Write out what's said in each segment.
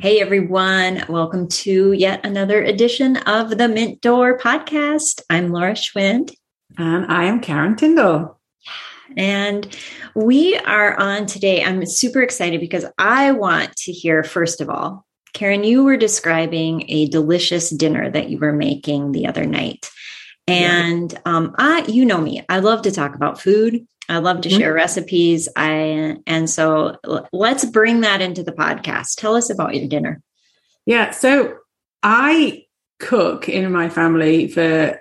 Hey everyone, welcome to yet another edition of the Mint Door podcast. I'm Laura Schwind. And I am Karen Tyndall. And we are on today. I'm super excited because I want to hear, first of all, Karen, you were describing a delicious dinner that you were making the other night. And um, I, you know me, I love to talk about food. I love to mm-hmm. share recipes. I and so let's bring that into the podcast. Tell us about your dinner. Yeah, so I cook in my family for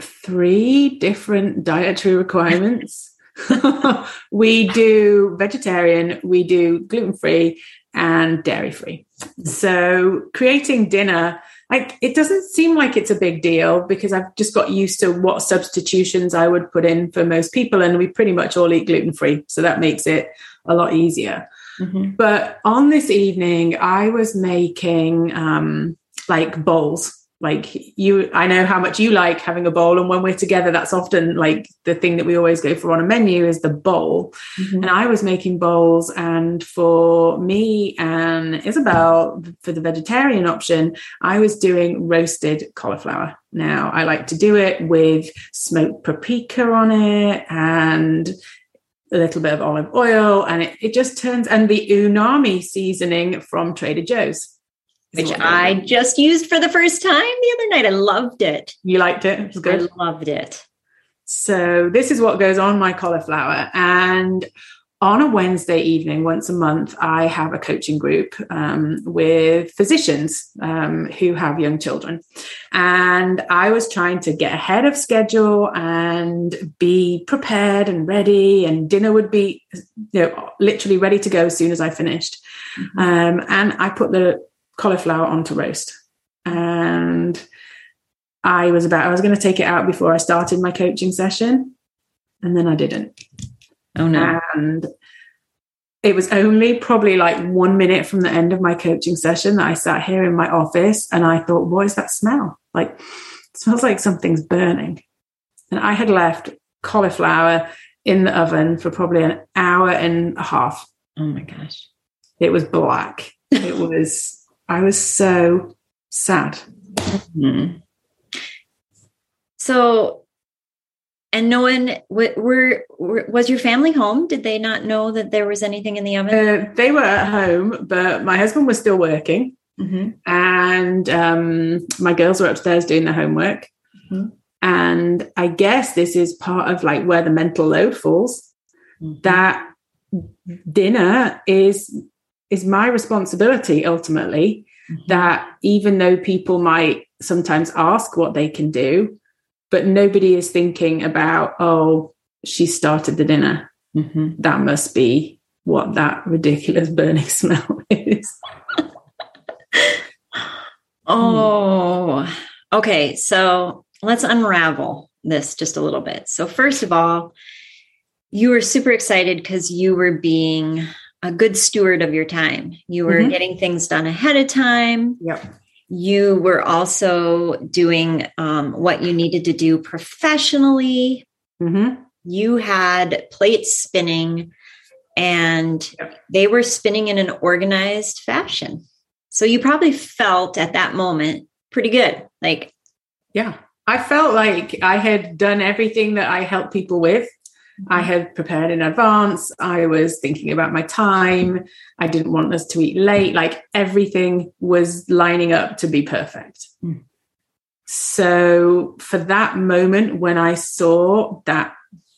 three different dietary requirements. we do vegetarian, we do gluten free, and dairy free. So creating dinner like it doesn't seem like it's a big deal because I've just got used to what substitutions I would put in for most people, and we pretty much all eat gluten free, so that makes it a lot easier. Mm-hmm. But on this evening, I was making um, like bowls like you i know how much you like having a bowl and when we're together that's often like the thing that we always go for on a menu is the bowl. Mm-hmm. and i was making bowls and for me and isabel for the vegetarian option i was doing roasted cauliflower. Now i like to do it with smoked paprika on it and a little bit of olive oil and it, it just turns and the umami seasoning from trader joe's which I just used for the first time the other night. I loved it. You liked it? It was good. I loved it. So this is what goes on my cauliflower. And on a Wednesday evening, once a month, I have a coaching group um, with physicians um, who have young children. And I was trying to get ahead of schedule and be prepared and ready, and dinner would be you know, literally ready to go as soon as I finished. Mm-hmm. Um, and I put the cauliflower onto roast. And I was about, I was going to take it out before I started my coaching session. And then I didn't. Oh, no. And it was only probably like one minute from the end of my coaching session that I sat here in my office and I thought, what is that smell? Like, it smells like something's burning. And I had left cauliflower in the oven for probably an hour and a half. Oh my gosh. It was black. It was I was so sad. Mm-hmm. So, and no one were, were, was your family home? Did they not know that there was anything in the oven? Uh, they were at home, but my husband was still working, mm-hmm. and um, my girls were upstairs doing their homework. Mm-hmm. And I guess this is part of like where the mental load falls. Mm-hmm. That dinner is is my responsibility ultimately mm-hmm. that even though people might sometimes ask what they can do, but nobody is thinking about, oh, she started the dinner. Mm-hmm. That must be what that ridiculous burning smell is. oh, okay. So let's unravel this just a little bit. So, first of all, you were super excited because you were being a good steward of your time. You were mm-hmm. getting things done ahead of time. Yep. You were also doing um, what you needed to do professionally. Mm-hmm. You had plates spinning and yep. they were spinning in an organized fashion. So you probably felt at that moment pretty good. Like, yeah, I felt like I had done everything that I help people with. I had prepared in advance. I was thinking about my time. I didn't want us to eat late. Like everything was lining up to be perfect. Mm. So for that moment when I saw that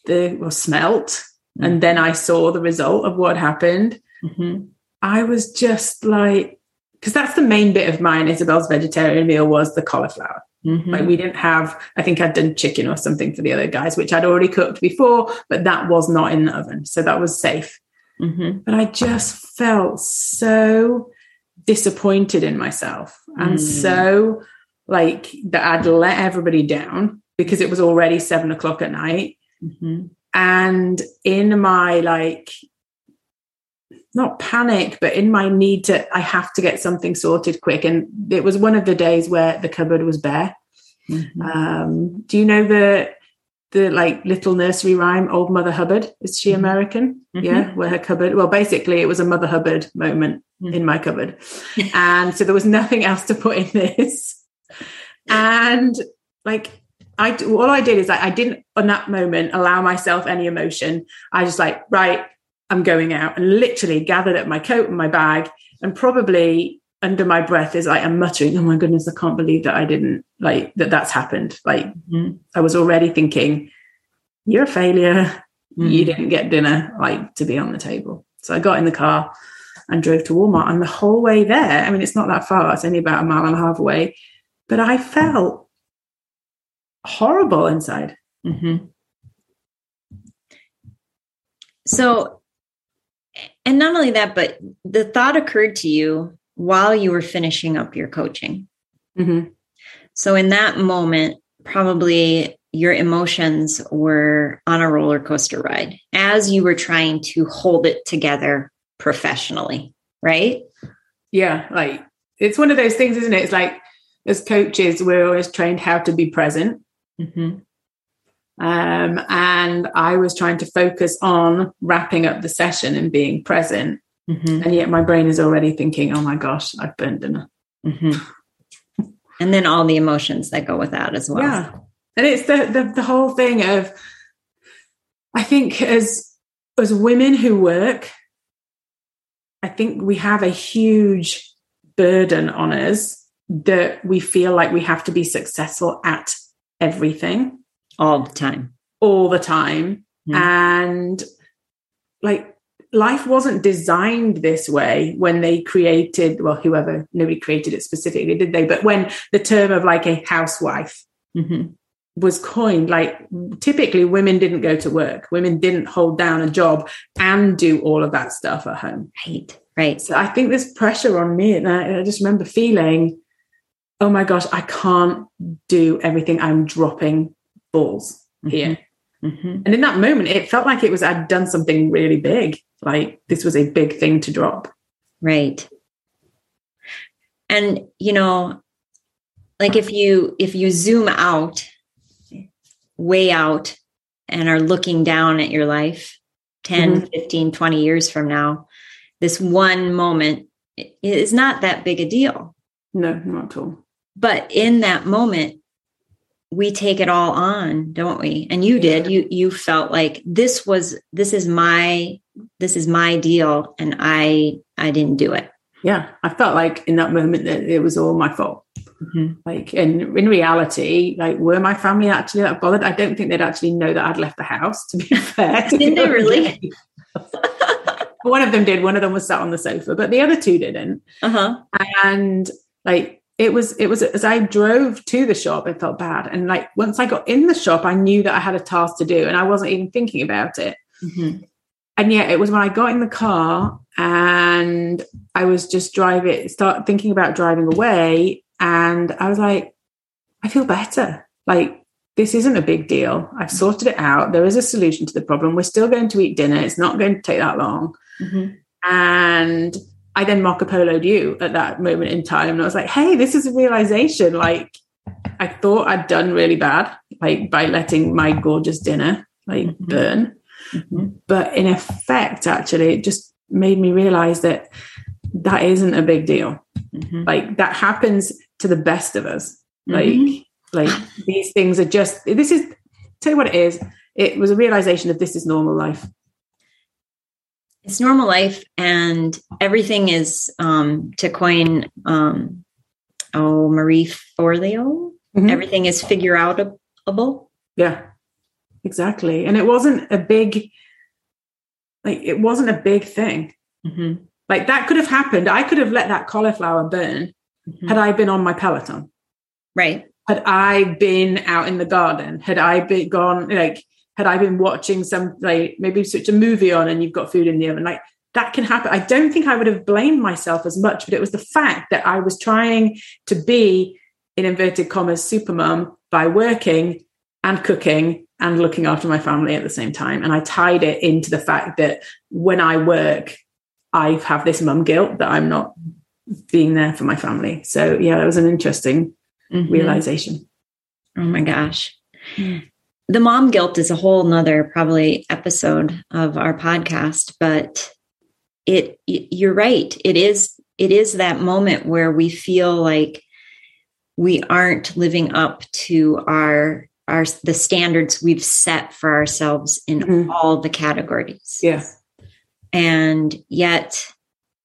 the was smelt mm. and then I saw the result of what happened, mm-hmm. I was just like, because that's the main bit of mine. Isabel's vegetarian meal was the cauliflower. Mm-hmm. Like we didn't have, I think I'd done chicken or something for the other guys, which I'd already cooked before, but that was not in the oven. So that was safe. Mm-hmm. But I just felt so disappointed in myself and mm. so like that I'd let everybody down because it was already seven o'clock at night. Mm-hmm. And in my like, not panic, but in my need to, I have to get something sorted quick. And it was one of the days where the cupboard was bare. Mm-hmm. Um, do you know the the like little nursery rhyme, Old Mother Hubbard? Is she mm-hmm. American? Mm-hmm. Yeah, where her cupboard. Well, basically, it was a Mother Hubbard moment mm. in my cupboard. and so there was nothing else to put in this. And like I all I did is I, I didn't on that moment allow myself any emotion. I just like, right, I'm going out and literally gathered up my coat and my bag and probably under my breath is like I'm muttering, oh my goodness, I can't believe that I didn't like that that's happened. Like mm-hmm. I was already thinking, you're a failure. Mm-hmm. You didn't get dinner like to be on the table. So I got in the car and drove to Walmart. And the whole way there, I mean, it's not that far, it's only about a mile and a half away, but I felt horrible inside. Mm-hmm. So, and not only that, but the thought occurred to you while you were finishing up your coaching. Mm-hmm. So, in that moment, probably your emotions were on a roller coaster ride as you were trying to hold it together professionally, right? Yeah, like it's one of those things, isn't it? It's like as coaches, we're always trained how to be present. Mm-hmm. Um, and I was trying to focus on wrapping up the session and being present. Mm-hmm. And yet my brain is already thinking, oh my gosh, I've burned dinner. Mm-hmm. and then all the emotions that go with that as well. Yeah. And it's the, the, the whole thing of, I think as, as women who work, I think we have a huge burden on us that we feel like we have to be successful at everything all the time all the time mm. and like life wasn't designed this way when they created well whoever nobody created it specifically did they but when the term of like a housewife mm-hmm. was coined like typically women didn't go to work women didn't hold down a job and do all of that stuff at home right right so i think there's pressure on me and i, I just remember feeling oh my gosh, I can't do everything. I'm dropping balls mm-hmm. here. Mm-hmm. And in that moment, it felt like it was I'd done something really big. Like this was a big thing to drop. Right. And you know, like if you if you zoom out, way out, and are looking down at your life 10, mm-hmm. 15, 20 years from now, this one moment is not that big a deal. No, not at all. But in that moment, we take it all on, don't we? And you did. You you felt like this was this is my this is my deal and I I didn't do it. Yeah. I felt like in that moment that it was all my fault. Mm-hmm. Like and in reality, like were my family actually that bothered? I don't think they'd actually know that I'd left the house, to be fair. Didn't they really? one of them did, one of them was sat on the sofa, but the other two didn't. Uh-huh. And like it was it was as I drove to the shop, I felt bad. And like once I got in the shop, I knew that I had a task to do and I wasn't even thinking about it. Mm-hmm. And yet it was when I got in the car and I was just driving, start thinking about driving away. And I was like, I feel better. Like this isn't a big deal. I've sorted it out. There is a solution to the problem. We're still going to eat dinner. It's not going to take that long. Mm-hmm. And I then Marco Polo'd you at that moment in time. And I was like, hey, this is a realization. Like, I thought I'd done really bad, like by letting my gorgeous dinner like mm-hmm. burn. Mm-hmm. But in effect, actually, it just made me realize that that isn't a big deal. Mm-hmm. Like that happens to the best of us. Mm-hmm. Like, like these things are just this is tell you what it is. It was a realization of this is normal life it's normal life and everything is um, to coin um, oh marie forleo. Mm-hmm. everything is figure outable. Yeah exactly. And it wasn't a big like it wasn't a big thing. Mm-hmm. like that could have happened. I could have let that cauliflower burn mm-hmm. had i been on my peloton. Right. Had i been out in the garden had i been gone like had I been watching some like maybe switch a movie on and you've got food in the oven, like that can happen. I don't think I would have blamed myself as much, but it was the fact that I was trying to be in inverted commas super mom by working and cooking and looking after my family at the same time. And I tied it into the fact that when I work, I have this mum guilt that I'm not being there for my family. So yeah, that was an interesting mm-hmm. realization. Oh my gosh. Mm the mom guilt is a whole nother probably episode of our podcast, but it you're right. It is it is that moment where we feel like we aren't living up to our our the standards we've set for ourselves in mm-hmm. all the categories. Yeah. And yet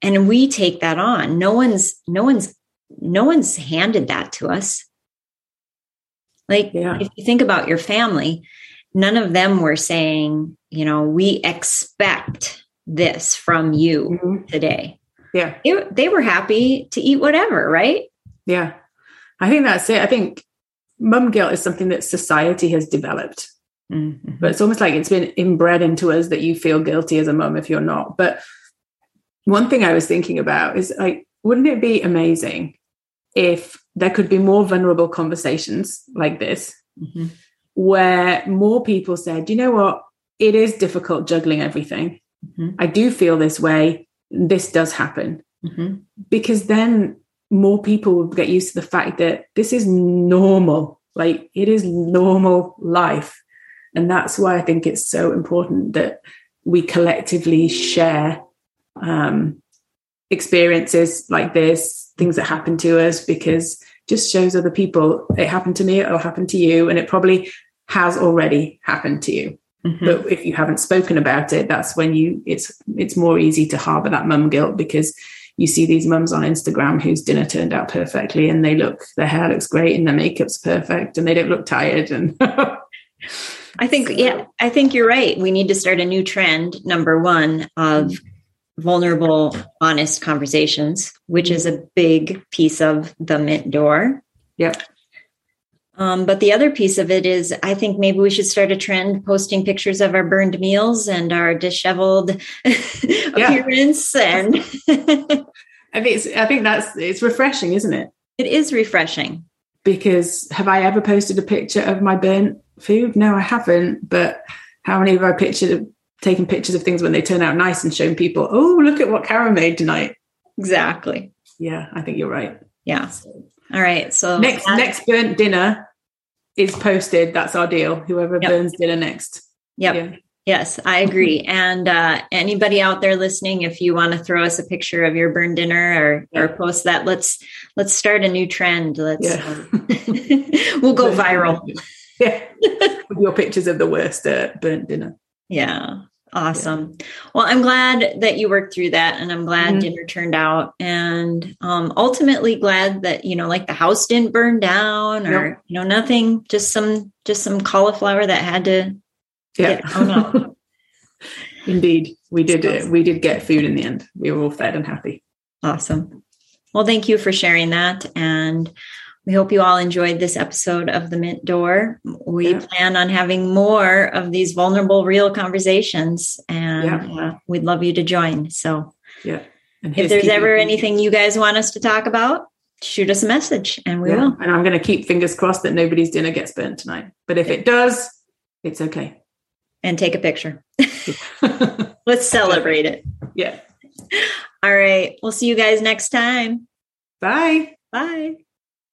and we take that on. No one's no one's no one's handed that to us like yeah. if you think about your family none of them were saying you know we expect this from you mm-hmm. today. Yeah. They, they were happy to eat whatever right? Yeah. I think that's it. I think mum guilt is something that society has developed. Mm-hmm. but it's almost like it's been inbred into us that you feel guilty as a mum if you're not. But one thing i was thinking about is like wouldn't it be amazing if there could be more vulnerable conversations like this mm-hmm. where more people said you know what it is difficult juggling everything mm-hmm. i do feel this way this does happen mm-hmm. because then more people will get used to the fact that this is normal like it is normal life and that's why i think it's so important that we collectively share um, experiences like this things that happen to us because just shows other people it happened to me it'll happen to you and it probably has already happened to you. Mm-hmm. but if you haven't spoken about it that's when you it's it's more easy to harbor that mum guilt because you see these mums on Instagram whose dinner turned out perfectly and they look their hair looks great and their makeup's perfect and they don't look tired and I think yeah I think you're right. We need to start a new trend number 1 of mm-hmm vulnerable, honest conversations, which is a big piece of the Mint door. Yep. Um, but the other piece of it is, I think maybe we should start a trend posting pictures of our burned meals and our disheveled appearance. And I think it's, I think that's it's refreshing, isn't it? It is refreshing. Because have I ever posted a picture of my burnt food? No, I haven't. But how many have I pictured taking pictures of things when they turn out nice and showing people, oh, look at what Karen made tonight. Exactly. Yeah, I think you're right. Yeah. All right. So next that- next burnt dinner is posted. That's our deal. Whoever yep. burns dinner next. Yep. Yeah. Yes, I agree. And uh, anybody out there listening, if you want to throw us a picture of your burn dinner or, yeah. or post that, let's let's start a new trend. Let's yeah. um, we'll go viral. Yeah, with your pictures of the worst uh, burnt dinner. Yeah, Awesome. Yeah. Well, I'm glad that you worked through that and I'm glad mm-hmm. dinner turned out and um, ultimately glad that, you know, like the house didn't burn down or, yep. you know, nothing, just some, just some cauliflower that had to yeah. get Indeed. We did, uh, we did get food in the end. We were all fed and happy. Awesome. Well, thank you for sharing that. And we hope you all enjoyed this episode of The Mint Door. We yeah. plan on having more of these vulnerable, real conversations, and yeah. uh, we'd love you to join. So, yeah. if there's ever anything you guys want us to talk about, shoot us a message and we yeah. will. And I'm going to keep fingers crossed that nobody's dinner gets burnt tonight. But if it does, it's okay. And take a picture. Let's celebrate it. Yeah. All right. We'll see you guys next time. Bye. Bye.